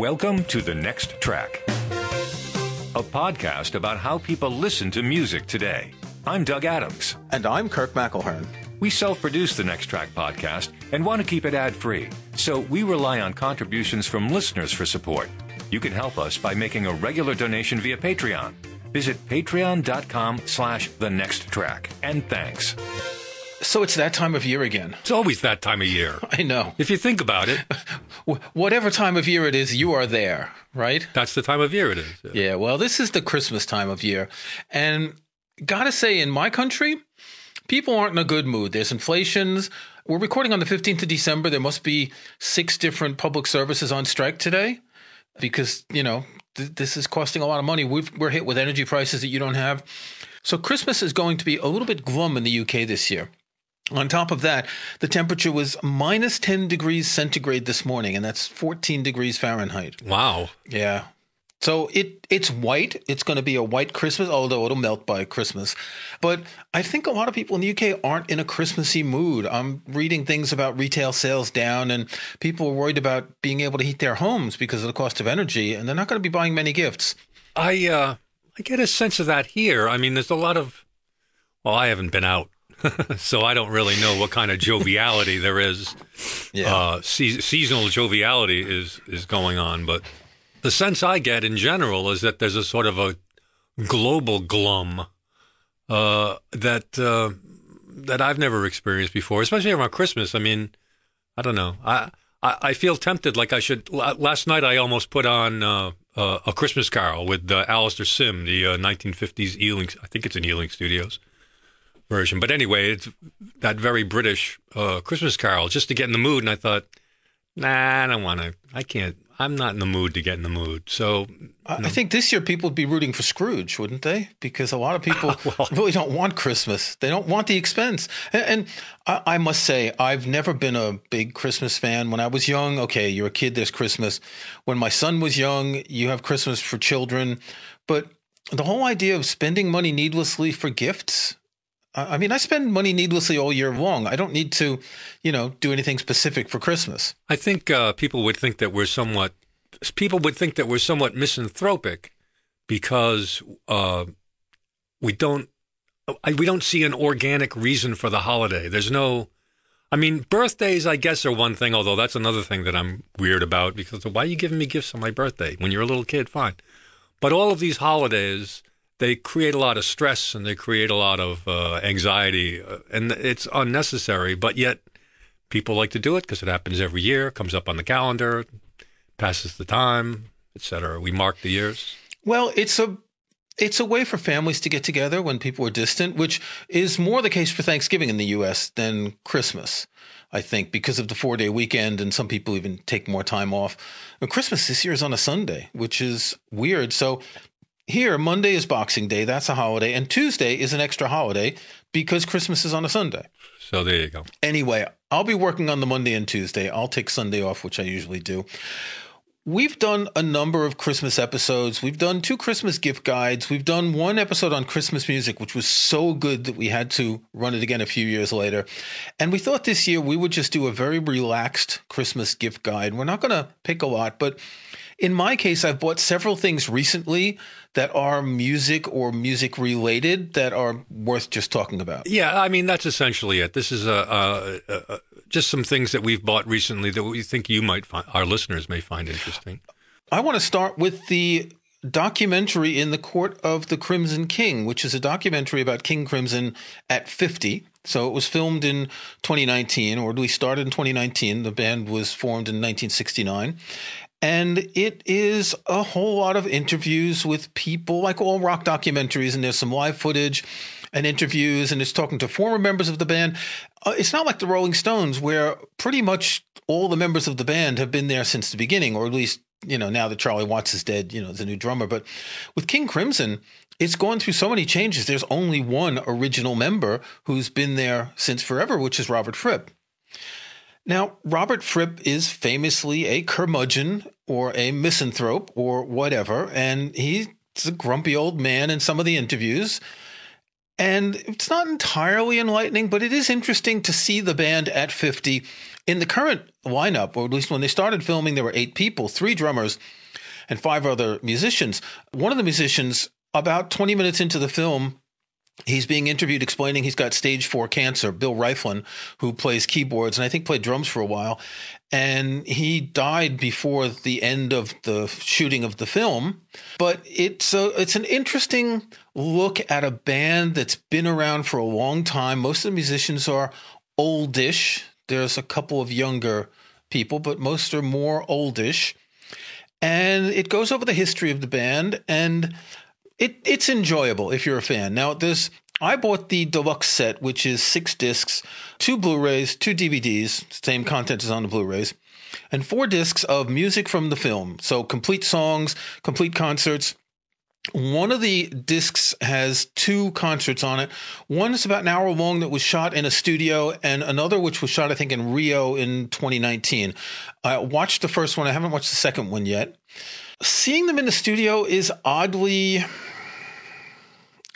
Welcome to The Next Track, a podcast about how people listen to music today. I'm Doug Adams. And I'm Kirk McElhearn. We self produce the Next Track podcast and want to keep it ad free, so we rely on contributions from listeners for support. You can help us by making a regular donation via Patreon. Visit patreon.com slash the next track. And thanks. So it's that time of year again. It's always that time of year. I know. If you think about it, whatever time of year it is, you are there, right? That's the time of year it is. Yeah. yeah, well, this is the Christmas time of year. And gotta say, in my country, people aren't in a good mood. There's inflations. We're recording on the 15th of December. There must be six different public services on strike today because, you know, th- this is costing a lot of money. We've, we're hit with energy prices that you don't have. So Christmas is going to be a little bit glum in the UK this year. On top of that, the temperature was minus 10 degrees centigrade this morning, and that's 14 degrees Fahrenheit. Wow. Yeah. So it it's white. It's going to be a white Christmas, although it'll melt by Christmas. But I think a lot of people in the UK aren't in a Christmassy mood. I'm reading things about retail sales down, and people are worried about being able to heat their homes because of the cost of energy, and they're not going to be buying many gifts. I uh, I get a sense of that here. I mean, there's a lot of well, I haven't been out so I don't really know what kind of joviality there is. Yeah. Uh, se- seasonal joviality is is going on, but the sense I get in general is that there's a sort of a global glum uh, that uh, that I've never experienced before, especially around Christmas. I mean, I don't know. I I, I feel tempted, like I should. Last night, I almost put on. Uh, uh, a Christmas Carol with uh, Alastair Sim, the 1950s Ealing. I think it's in Ealing Studios version. But anyway, it's that very British uh, Christmas Carol just to get in the mood. And I thought, nah, I don't want to. I can't. I'm not in the mood to get in the mood. So I think this year people would be rooting for Scrooge, wouldn't they? Because a lot of people well, really don't want Christmas. They don't want the expense. And, and I, I, must say, I've never been a big Christmas fan. When I was young, okay, you're a kid, there's Christmas. When my son was young, you have Christmas for children. But the whole idea of spending money needlessly for gifts, I mean, I spend money needlessly all year long. I don't need to, you know, do anything specific for Christmas. I think uh, people would think that we're somewhat people would think that we're somewhat misanthropic because uh, we don't we don't see an organic reason for the holiday. There's no. I mean, birthdays, I guess, are one thing. Although that's another thing that I'm weird about because why are you giving me gifts on my birthday when you're a little kid? Fine, but all of these holidays they create a lot of stress and they create a lot of uh, anxiety, uh, and it's unnecessary. But yet, people like to do it because it happens every year, comes up on the calendar, passes the time, etc. We mark the years. Well, it's a it's a way for families to get together when people are distant, which is more the case for Thanksgiving in the U.S. than Christmas. I think because of the four day weekend, and some people even take more time off. Christmas this year is on a Sunday, which is weird. So here, Monday is Boxing Day. That's a holiday. And Tuesday is an extra holiday because Christmas is on a Sunday. So there you go. Anyway, I'll be working on the Monday and Tuesday. I'll take Sunday off, which I usually do. We've done a number of Christmas episodes. We've done two Christmas gift guides. We've done one episode on Christmas music, which was so good that we had to run it again a few years later. And we thought this year we would just do a very relaxed Christmas gift guide. We're not going to pick a lot, but in my case, I've bought several things recently that are music or music related that are worth just talking about. Yeah, I mean that's essentially it. This is a, a, a just some things that we've bought recently that we think you might find, our listeners may find interesting. I want to start with the documentary in the Court of the Crimson King, which is a documentary about King Crimson at 50. So it was filmed in 2019, or at least started in 2019. The band was formed in 1969. And it is a whole lot of interviews with people, like all rock documentaries, and there's some live footage and interviews, and it's talking to former members of the band. Uh, it's not like the Rolling Stones, where pretty much all the members of the band have been there since the beginning, or at least, you know, now that Charlie Watts is dead, you know, the new drummer. But with King Crimson, it's gone through so many changes. There's only one original member who's been there since forever, which is Robert Fripp. Now, Robert Fripp is famously a curmudgeon or a misanthrope or whatever, and he's a grumpy old man in some of the interviews. And it's not entirely enlightening, but it is interesting to see the band at 50. In the current lineup, or at least when they started filming, there were eight people, three drummers, and five other musicians. One of the musicians, about 20 minutes into the film, He's being interviewed explaining he's got stage four cancer. Bill Rieflin, who plays keyboards and I think played drums for a while, and he died before the end of the shooting of the film. But it's a, it's an interesting look at a band that's been around for a long time. Most of the musicians are oldish. There's a couple of younger people, but most are more oldish. And it goes over the history of the band and it, it's enjoyable if you're a fan. Now, there's I bought the deluxe set, which is six discs, two Blu-rays, two DVDs, same content as on the Blu-rays, and four discs of music from the film. So complete songs, complete concerts. One of the discs has two concerts on it. One is about an hour long that was shot in a studio, and another which was shot, I think, in Rio in 2019. I watched the first one. I haven't watched the second one yet. Seeing them in the studio is oddly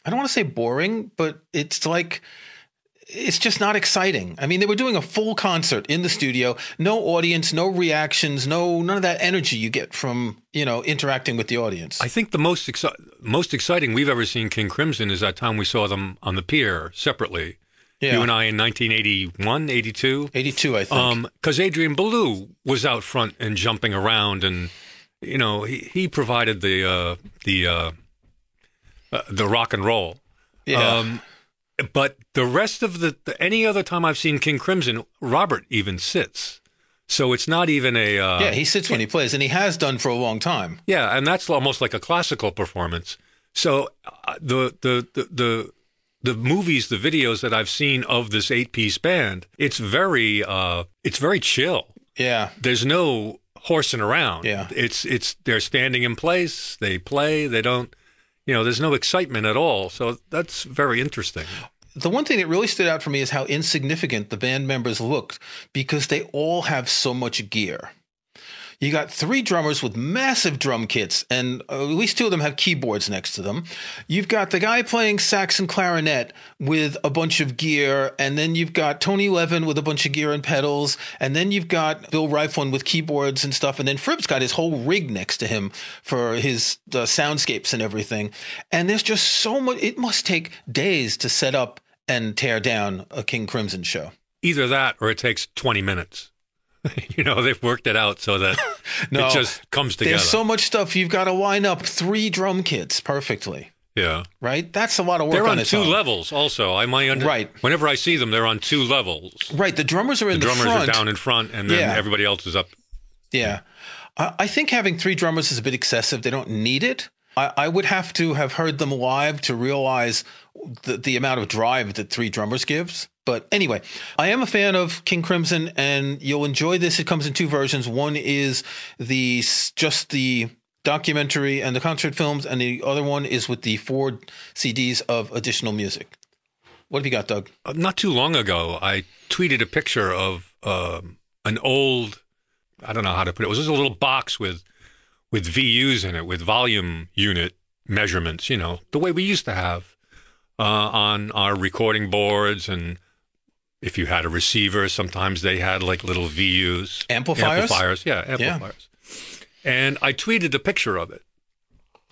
I don't want to say boring, but it's like it's just not exciting. I mean, they were doing a full concert in the studio, no audience, no reactions, no none of that energy you get from you know interacting with the audience. I think the most exci- most exciting we've ever seen King Crimson is that time we saw them on the pier separately. Yeah. You and I in 1981, 82? 82, I think. Because um, Adrian Belew was out front and jumping around, and you know he, he provided the uh, the uh, uh, the rock and roll. Yeah. Um, but the rest of the, the, any other time I've seen King Crimson, Robert even sits. So it's not even a uh, yeah. He sits when he plays, and he has done for a long time. Yeah, and that's almost like a classical performance. So uh, the, the the the the movies, the videos that I've seen of this eight piece band, it's very uh, it's very chill. Yeah, there's no horsing around. Yeah, it's it's they're standing in place. They play. They don't you know, there's no excitement at all. So that's very interesting. The one thing that really stood out for me is how insignificant the band members looked because they all have so much gear. You got three drummers with massive drum kits, and at least two of them have keyboards next to them. You've got the guy playing sax and clarinet with a bunch of gear, and then you've got Tony Levin with a bunch of gear and pedals, and then you've got Bill Rieflin with keyboards and stuff, and then Fripp's got his whole rig next to him for his uh, soundscapes and everything. And there's just so much. It must take days to set up and tear down a King Crimson show. Either that, or it takes 20 minutes. you know, they've worked it out so that no, it just comes together. There's so much stuff. You've got to line up three drum kits perfectly. Yeah. Right? That's a lot of work. They're on, on two own. levels also. I might under- Right. Whenever I see them, they're on two levels. Right. The drummers are in the, the drummers front. are down in front and then yeah. everybody else is up. Yeah. I think having three drummers is a bit excessive. They don't need it. I, I would have to have heard them live to realize the, the amount of drive that three drummers gives. But anyway, I am a fan of King Crimson, and you'll enjoy this. It comes in two versions. One is the just the documentary and the concert films, and the other one is with the four CDs of additional music. What have you got, Doug? Uh, not too long ago, I tweeted a picture of um, an old, I don't know how to put it. It was just a little box with with VUs in it, with volume unit measurements. You know, the way we used to have uh, on our recording boards and if you had a receiver, sometimes they had like little VUs. Amplifiers? Amplifiers, yeah, amplifiers. Yeah. And I tweeted a picture of it.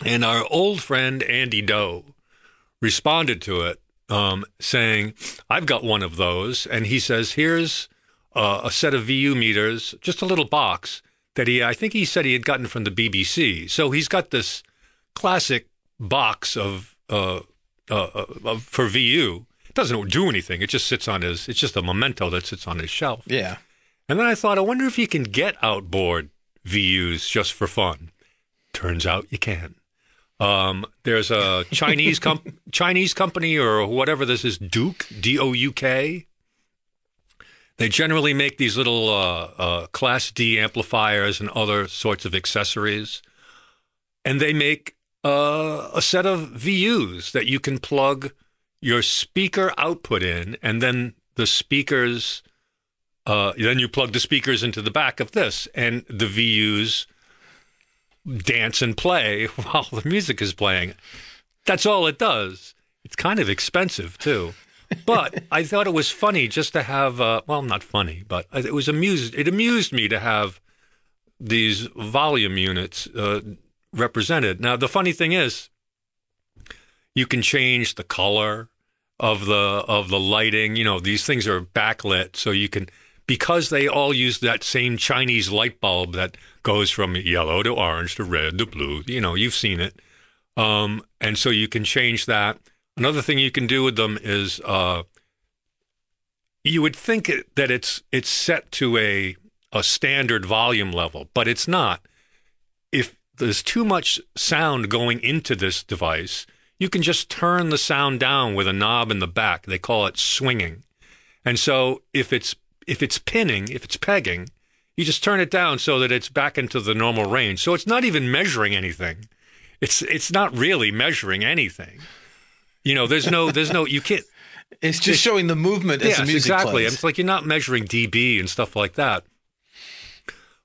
And our old friend Andy Doe responded to it um, saying, I've got one of those. And he says, here's uh, a set of VU meters, just a little box that he, I think he said he had gotten from the BBC. So he's got this classic box of, uh, uh, uh for VU doesn't do anything. It just sits on his. It's just a memento that sits on his shelf. Yeah. And then I thought, I wonder if you can get outboard VUs just for fun. Turns out you can. Um, there's a Chinese com- Chinese company or whatever this is, Douk D O U K. They generally make these little uh, uh, Class D amplifiers and other sorts of accessories, and they make uh, a set of VUs that you can plug your speaker output in, and then the speakers. Uh, then you plug the speakers into the back of this, and the VUs dance and play while the music is playing. That's all it does. It's kind of expensive too. But I thought it was funny just to have, uh, well, not funny, but it was amused. It amused me to have these volume units uh, represented. Now, the funny thing is, you can change the color of the of the lighting. You know, these things are backlit, so you can because they all use that same Chinese light bulb that goes from yellow to orange to red to blue. You know, you've seen it, um, and so you can change that. Another thing you can do with them is uh, you would think that it's it's set to a a standard volume level, but it's not. If there's too much sound going into this device, you can just turn the sound down with a knob in the back. They call it swinging. And so if it's if it's pinning, if it's pegging, you just turn it down so that it's back into the normal range. So it's not even measuring anything. It's it's not really measuring anything. You know, there's no there's no you can't it's just it's, showing the movement as yes, the music exactly. plays. It's like you're not measuring dB and stuff like that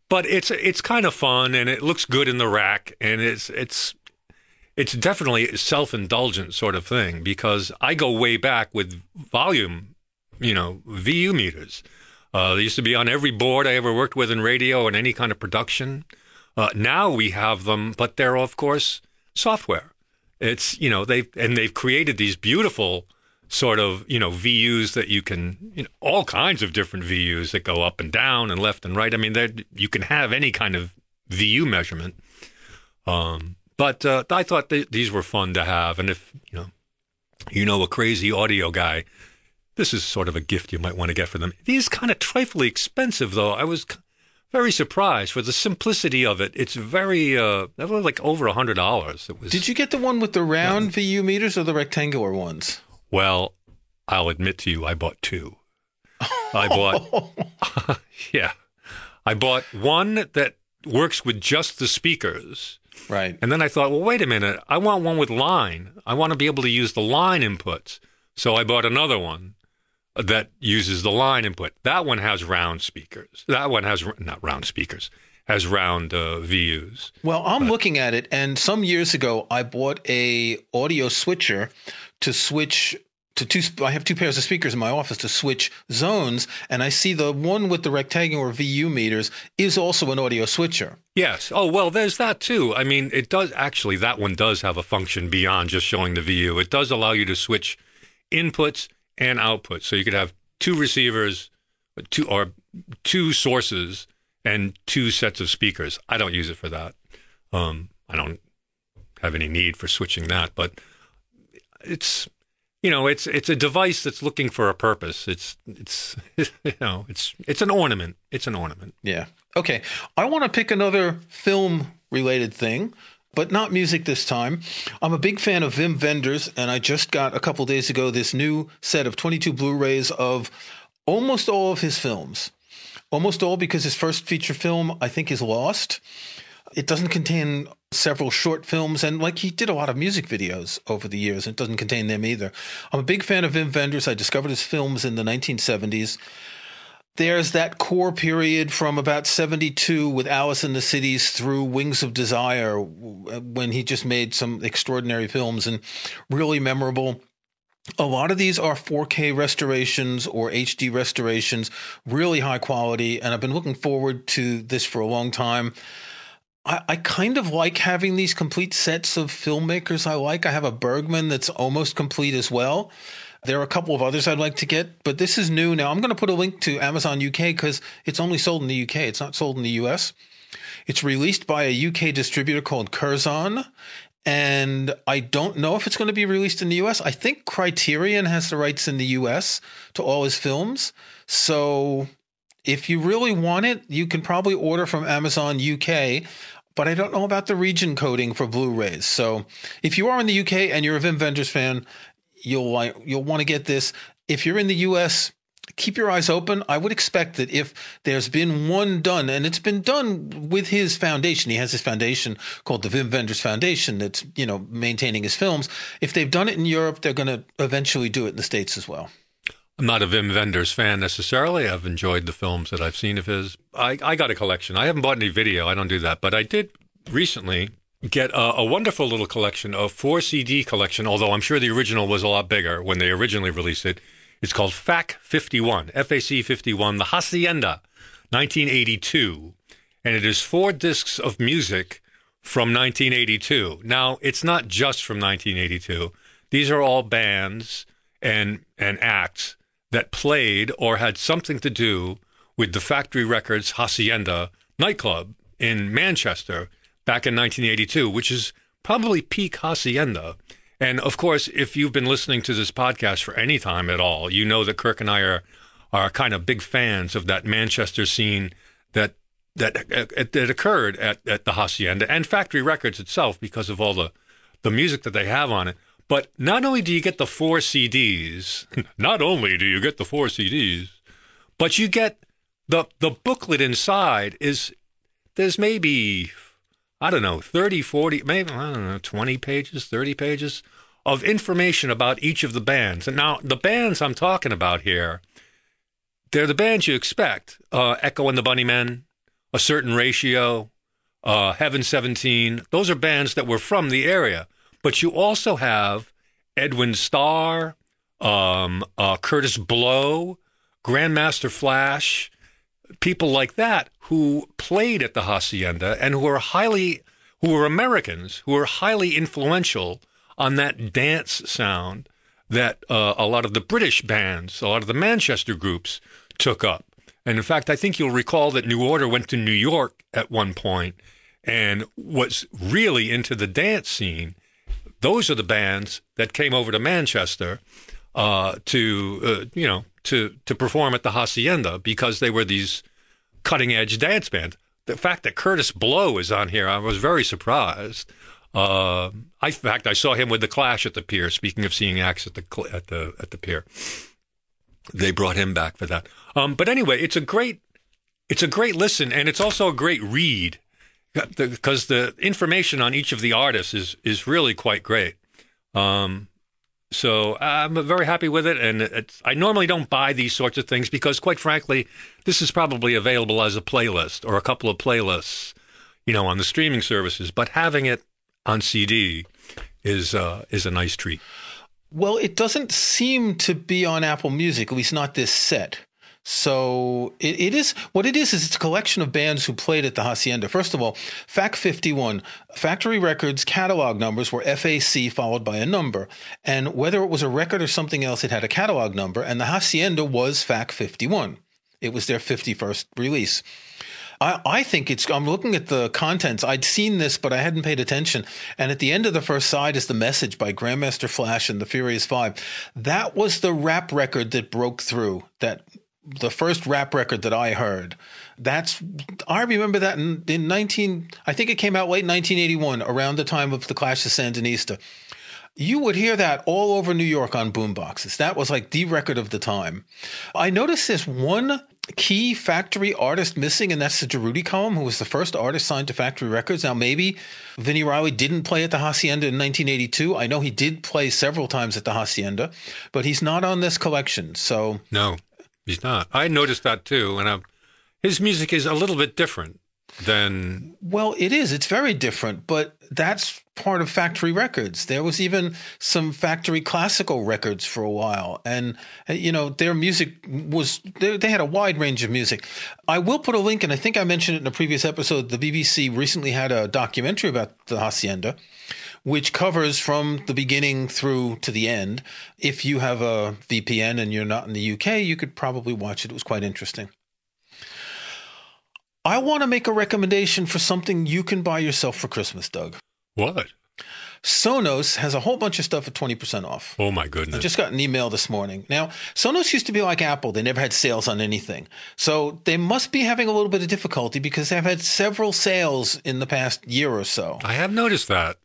but it's it's kind of fun and it looks good in the rack and it's it's it's definitely a self-indulgent sort of thing because I go way back with volume, you know, VU meters. Uh, they used to be on every board I ever worked with in radio and any kind of production. Uh, now we have them, but they're of course software. It's you know they've and they've created these beautiful sort of you know VUs that you can you know, all kinds of different VUs that go up and down and left and right. I mean, you can have any kind of VU measurement. Um, but uh, I thought th- these were fun to have, and if you know you know a crazy audio guy, this is sort of a gift you might want to get for them. These kind of trifling expensive though. I was very surprised for the simplicity of it. It's very uh, that was like over a hundred dollars. It was. Did you get the one with the round yeah. VU meters or the rectangular ones? Well, I'll admit to you, I bought two. I bought, yeah, I bought one that works with just the speakers. Right. And then I thought, well, wait a minute. I want one with line. I want to be able to use the line inputs. So I bought another one that uses the line input. That one has round speakers. That one has not round speakers, has round uh, VUs. Well, I'm but, looking at it, and some years ago, I bought a audio switcher to switch to two. I have two pairs of speakers in my office to switch zones, and I see the one with the rectangular VU meters is also an audio switcher. Yes. Oh well, there's that too. I mean, it does actually. That one does have a function beyond just showing the VU. It does allow you to switch inputs and outputs, so you could have two receivers, two or two sources, and two sets of speakers. I don't use it for that. Um, I don't have any need for switching that, but it's you know it's it's a device that's looking for a purpose it's it's you know it's it's an ornament it's an ornament yeah okay i want to pick another film related thing but not music this time. I'm a big fan of Wim Wenders and I just got a couple days ago this new set of 22 Blu rays of almost all of his films. Almost all because his first feature film, I think, is Lost. It doesn't contain several short films, and like he did a lot of music videos over the years. It doesn't contain them either. I'm a big fan of Wim Wenders. I discovered his films in the 1970s. There's that core period from about 72 with Alice in the Cities through Wings of Desire when he just made some extraordinary films and really memorable. A lot of these are 4K restorations or HD restorations, really high quality, and I've been looking forward to this for a long time. I, I kind of like having these complete sets of filmmakers I like. I have a Bergman that's almost complete as well. There are a couple of others I'd like to get, but this is new now. I'm going to put a link to Amazon UK because it's only sold in the UK. It's not sold in the US. It's released by a UK distributor called Curzon. And I don't know if it's going to be released in the US. I think Criterion has the rights in the US to all his films. So if you really want it, you can probably order from Amazon UK but I don't know about the region coding for Blu-rays. So if you are in the UK and you're a Wim Wenders fan, you'll like you'll want to get this. If you're in the US, keep your eyes open. I would expect that if there's been one done, and it's been done with his foundation, he has his foundation called the Wim Wenders Foundation that's, you know, maintaining his films. If they've done it in Europe, they're going to eventually do it in the States as well. I'm not a Wim Wenders fan necessarily. I've enjoyed the films that I've seen of his. I, I got a collection. I haven't bought any video. I don't do that. But I did recently get a, a, wonderful little collection a four CD collection. Although I'm sure the original was a lot bigger when they originally released it. It's called FAC 51, FAC 51, The Hacienda, 1982, and it is four discs of music from 1982. Now, it's not just from 1982. These are all bands and and acts that played or had something to do with the Factory Records Hacienda nightclub in Manchester back in 1982, which is probably peak Hacienda. And of course, if you've been listening to this podcast for any time at all, you know that Kirk and I are are kind of big fans of that Manchester scene that that uh, that occurred at, at the Hacienda and Factory Records itself because of all the the music that they have on it. But not only do you get the four CDs, not only do you get the four CDs, but you get the the booklet inside is there's maybe I don't know 30 40 maybe I don't know 20 pages 30 pages of information about each of the bands. And now the bands I'm talking about here they're the bands you expect. Uh, Echo and the Bunnymen a certain ratio uh, Heaven 17 those are bands that were from the area but you also have Edwin Starr um, uh, Kurtis Blow Grandmaster Flash people like that who played at the hacienda and who were highly who were Americans who were highly influential on that dance sound that uh, a lot of the British bands, a lot of the Manchester groups took up. And in fact, I think you'll recall that New Order went to New York at one point and was really into the dance scene. Those are the bands that came over to Manchester uh, to, uh, you know, to to perform at the hacienda because they were these cutting edge dance bands. The fact that Kurtis Blow is on here, I was very surprised. Uh, I, in fact, I saw him with the Clash at the pier. Speaking of seeing acts at the at the at the pier, they brought him back for that. Um, but anyway, it's a great it's a great listen, and it's also a great read because the information on each of the artists is is really quite great. Um, so I'm very happy with it. And I normally don't buy these sorts of things because, quite frankly, this is probably available as a playlist or a couple of playlists, you know, on the streaming services. But having it on CD is uh, is a nice treat. Well, it doesn't seem to be on Apple Music, at least not this set. So it, it is what it is is it's a collection of bands who played at the Hacienda. First of all, FAC 51, Factory Records catalog numbers were FAC followed by a number. And whether it was a record or something else, it had a catalog number. And the Hacienda was FAC 51. It was their 51st release. I, I, think it's. I'm looking at the contents. I'd seen this, but I hadn't paid attention. And at the end of the first side is the message by Grandmaster Flash and the Furious Five. That was the rap record that broke through. That the first rap record that I heard. That's I remember that in, in 19 I think it came out late 1981 around the time of the Clash of Sandinista. You would hear that all over New York on boomboxes. That was like the record of the time. I noticed there's one key factory artist missing, and that's the Durutti Column, who was the first artist signed to Factory Records. Now, maybe Vini Reilly didn't play at the Hacienda in 1982. I know he did play several times at the Hacienda, but he's not on this collection. So no, He's not. I noticed that too, and i his music is a little bit different than. Well, it is. It's very different, but that's part of factory records. There was even some factory classical records for a while, and uh, you know their music was they, they, had a wide range of music. I will put a link, and I think I mentioned it in a previous episode. The BBC recently had a documentary about the hacienda, which covers from the beginning through to the end. If you have a VPN and you're not in the UK, you could probably watch it. It was quite interesting. I want to make a recommendation for something you can buy yourself for Christmas, Doug. What? Sonos has a whole bunch of stuff at 20% off. Oh my goodness. I just got an email this morning. Now, Sonos used to be like Apple. They never had sales on anything. So they must be having a little bit of difficulty because they've had several sales in the past year or so. I have noticed that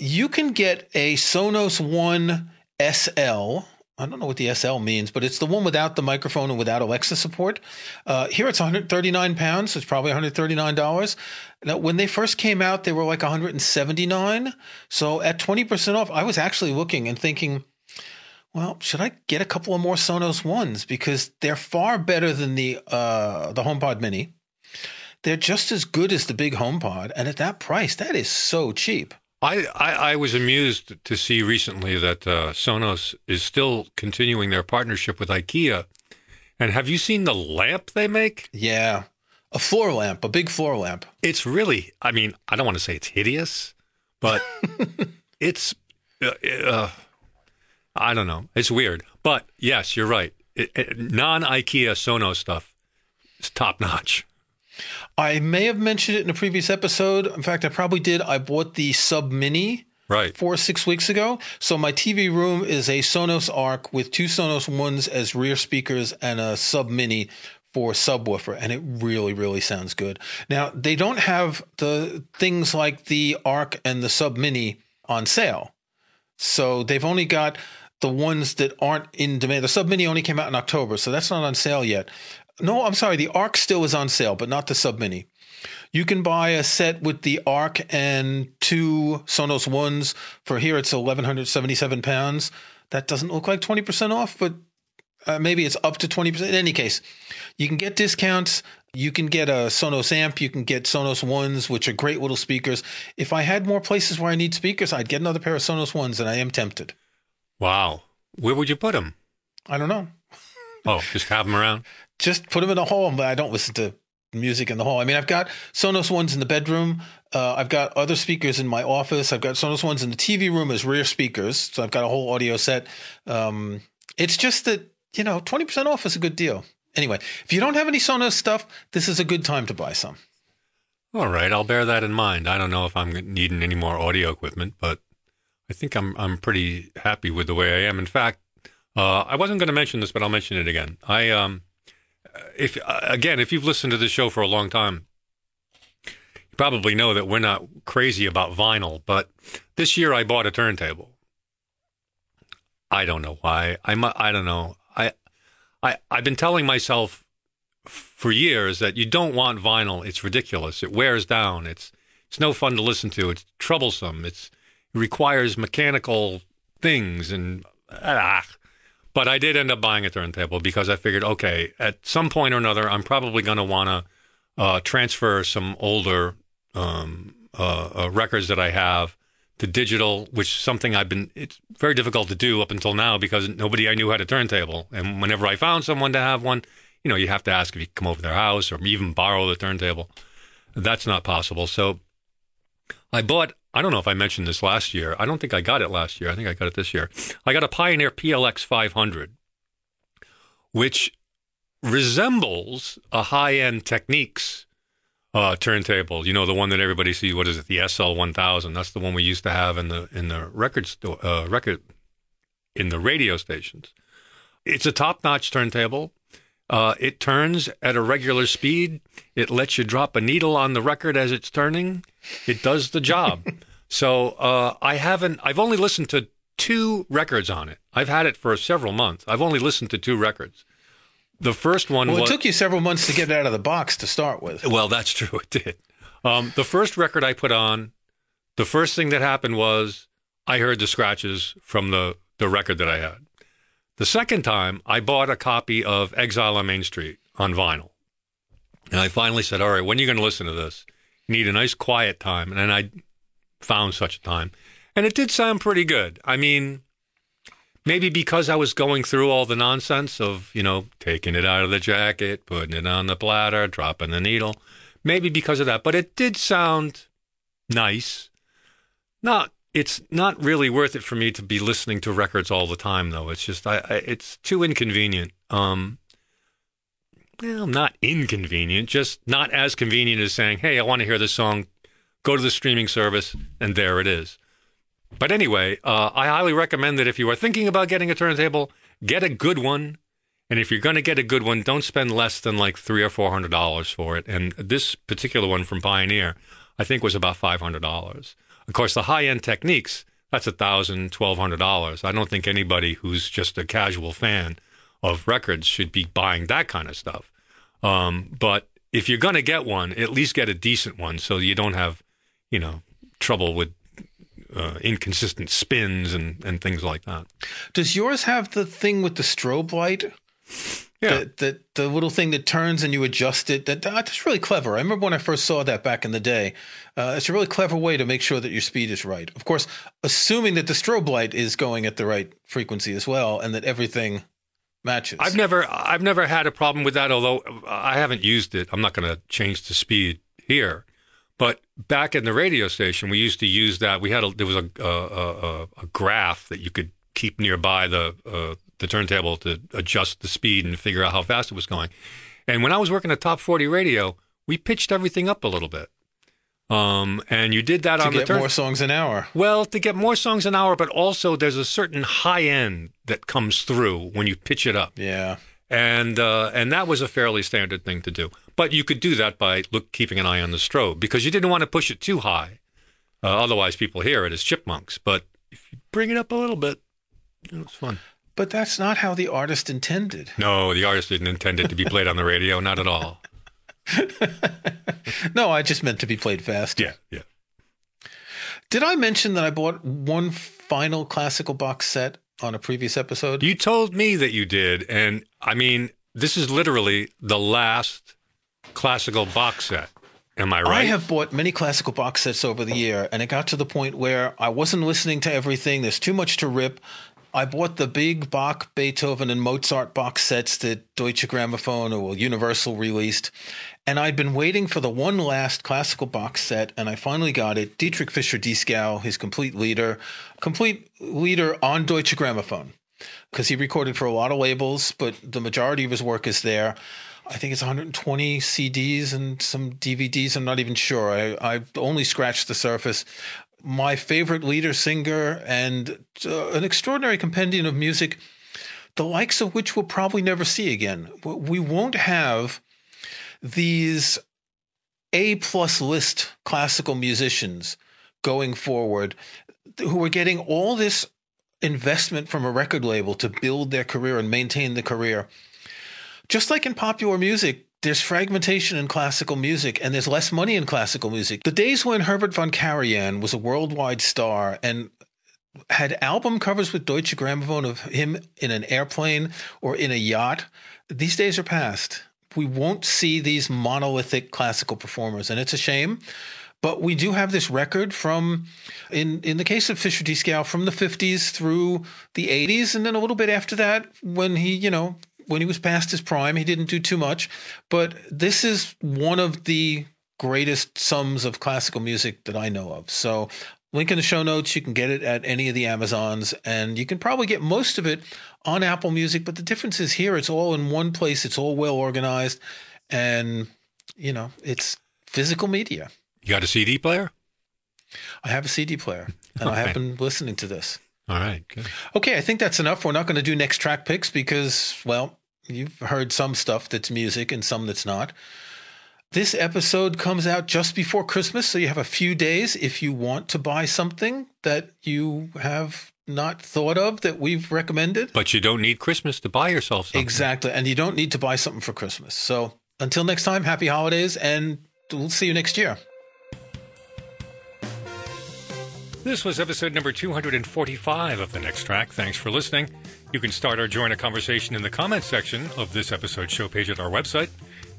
you can get a Sonos One SL. I don't know what the SL means, but it's the one without the microphone and without Alexa support. Uh, here it's 139 pounds, so it's probably 139 dollars. Now, when they first came out, they were like 179. So at 20% off, I was actually looking and thinking, well, should I get a couple of more Sonos ones because they're far better than the uh, the HomePod Mini. they're just as good as the big HomePod, and at that price, that is so cheap. I, I, I was amused to see recently that uh, Sonos is still continuing their partnership with IKEA. And have you seen the lamp they make? Yeah, a floor lamp, a big floor lamp. It's really, I mean, I don't want to say it's hideous, but it's, uh, uh, I don't know. It's weird. But yes, you're right. Non IKEA Sonos stuff is top notch. I may have mentioned it in a previous episode. In fact, I probably did. I bought the Sub Mini right four or six weeks ago. So my TV room is a Sonos Arc with two Sonos ones as rear speakers and a Sub Mini for subwoofer, and it really, really sounds good. Now they don't have the things like the Arc and the Sub Mini on sale, so they've only got the ones that aren't in demand. The Sub Mini only came out in October, so that's not on sale yet. No, I'm sorry. The Arc still is on sale, but not the Sub Mini. You can buy a set with the Arc and two Sonos ones for here. It's 1,177 pounds. That doesn't look like 20% off, but uh, maybe it's up to 20%. In any case, you can get discounts. You can get a Sonos amp. You can get Sonos ones, which are great little speakers. If I had more places where I need speakers, I'd get another pair of Sonos ones, and I am tempted. Wow. Where would you put them? I don't know. Oh, just have them around? just put them in the hall. But I don't listen to music in the hall. I mean, I've got Sonos ones in the bedroom. Uh, I've got other speakers in my office. I've got Sonos ones in the TV room as rear speakers. So I've got a whole audio set. Um, it's just that, you know, 20% off is a good deal. Anyway, if you don't have any Sonos stuff, this is a good time to buy some. All right, I'll bear that in mind. I don't know if I'm needing any more audio equipment, but I think I'm I'm pretty happy with the way I am. In fact, uh, I wasn't going to mention this, but I'll mention it again. I um, if uh, again, if you've listened to the show for a long time, you probably know that we're not crazy about vinyl. But this year, I bought a turntable. I don't know why. I'm. I don't know. I. I. I've been telling myself for years that you don't want vinyl. It's ridiculous. It wears down. It's. It's no fun to listen to. It's troublesome. It's. It requires mechanical things and. Ah, but I did end up buying a turntable because I figured, okay, at some point or another, I'm probably going to want to uh, transfer some older um, uh, uh, records that I have to digital, which is something I've been, it's very difficult to do up until now because nobody I knew had a turntable. And whenever I found someone to have one, you know, you have to ask if you come over their house or even borrow the turntable. That's not possible. So I bought I don't know if I mentioned this last year. I don't think I got it last year. I think I got it this year. I got a Pioneer PLX 500, which resembles a high end Technics uh, turntable. You know, the one that everybody sees. What is it? The SL 1000. That's the one we used to have in the in the record store, uh, record in the radio stations. It's a top notch turntable. Uh, it turns at a regular speed. It lets you drop a needle on the record as it's turning. It does the job. so uh, I haven't. I've only listened to two records on it. I've had it for several months. I've only listened to two records. The first one. Well, it was, took you several months to get it out of the box to start with. Well, that's true. It did. Um, the first record I put on, the first thing that happened was I heard the scratches from the the record that I had. The second time, I bought a copy of Exile on Main Street on vinyl. And I finally said, All right, when are you going to listen to this? You need a nice quiet time. And I found such a time. And it did sound pretty good. I mean, maybe because I was going through all the nonsense of, you know, taking it out of the jacket, putting it on the platter, dropping the needle. Maybe because of that. But it did sound nice. Not it's not really worth it for me to be listening to records all the time, though. It's just I, I it's too inconvenient. Um, well, not inconvenient, just not as convenient as saying, "Hey, I want to hear this song." Go to the streaming service, and there it is. But anyway, uh, I highly recommend that if you are thinking about getting a turntable, get a good one. And if you're going to get a good one, don't spend less than like three or four hundred dollars for it. And this particular one from Pioneer, I think, was about five hundred dollars. Of course, the high end Technics, that's a thousand, twelve hundred dollars. I don't think anybody who's just a casual fan of records should be buying that kind of stuff. Um, but if you're going to get one, at least get a decent one so you don't have, you know, trouble with uh, inconsistent spins and, and things like that. Does yours have the thing with the strobe light? Yeah. The, the, the little thing that turns and you adjust it. That, that's really clever. I remember when I first saw that back in the day. Uh, it's a really clever way to make sure that your speed is right. Of course, assuming that the strobe light is going at the right frequency as well, and that everything matches. I've never I've never had a problem with that. Although I haven't used it, I'm not going to change the speed here. But back in the radio station, we used to use that. We had a, there was a, a, a, a graph that you could keep nearby the uh, the turntable to adjust the speed and figure out how fast it was going. And when I was working at Top 40 Radio, we pitched everything up a little bit. Um, and you did that to on get the turn. more songs an hour. Well, to get more songs an hour, but also there's a certain high end that comes through when you pitch it up, Yeah. and uh, and that was a fairly standard thing to do. But you could do that by look keeping an eye on the strobe because you didn't want to push it too high, uh, otherwise people hear it as chipmunks. But if you bring it up a little bit, know, it's fun. But that's not how the artist intended. No, the artist didn't intend it to be played on the radio, not at all. No, I just meant to be played fast. Yeah, yeah. Did I mention that I bought one final classical box set on a previous episode? You told me that you did, and I mean, this is literally the last classical box set. Am I right? I have bought many classical box sets over the year, and it got to the point where I wasn't listening to everything. There's too much to rip. I bought the big Bach, Beethoven, and Mozart box sets that Deutsche Grammophon or Universal released. And I'd been waiting for the one last classical box set, and I finally got it. Dietrich Fischer Dieskau, his complete Lieder, complete Lieder on Deutsche Grammophon, because he recorded for a lot of labels, but the majority of his work is there. I think it's 120 CDs and some DVDs. I'm not even sure. I, I've only scratched the surface. My favorite Lieder singer and uh, an extraordinary compendium of music, the likes of which we'll probably never see again. We won't have these A plus list classical musicians going forward who are getting all this investment from a record label to build their career and maintain the career. Just like in popular music, there's fragmentation in classical music and there's less money in classical music. The days when Herbert von Karajan was a worldwide star and had album covers with Deutsche Grammophon of him in an airplane or in a yacht, these days are past. We won't see these monolithic classical performers, and it's a shame. But we do have this record from, in in the case of Fischer Dieskau, from the 50s through the 80s, and then a little bit after that, when he, you know, when he was past his prime, he didn't do too much. But this is one of the greatest sums of classical music that I know of. So, link in the show notes. You can get it at any of the Amazons, and you can probably get most of it on Apple Music. But the difference is here, it's all in one place, it's all well organized, and, you know, it's physical media. You got a CD player? I have a CD player, and I have been listening to this. All right, good. Okay, I think that's enough. We're not going to do next track picks because, well, you've heard some stuff that's music and some that's not. This episode comes out just before Christmas, so you have a few days if you want to buy something that you have not thought of that we've recommended. But you don't need Christmas to buy yourself something. Exactly, and you don't need to buy something for Christmas. So until next time, happy holidays, and we'll see you next year. This was episode number 245 of The Next Track. Thanks for listening. You can start or join a conversation in the comments section of this episode's show page at our website.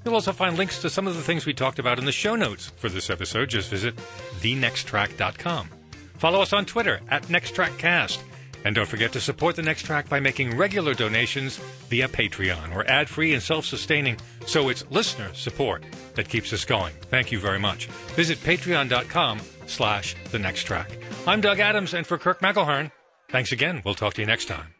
You'll also find links to some of the things we talked about in the show notes for this episode. Just visit thenexttrack.com. Follow us on Twitter at NextTrackCast. And don't forget to support the Next Track by making regular donations via Patreon. We're ad free and self sustaining, so it's listener support that keeps us going. Thank you very much. Visit patreon.com slash the next track. I'm Doug Adams, and for Kirk McElhearn, thanks again. We'll talk to you next time.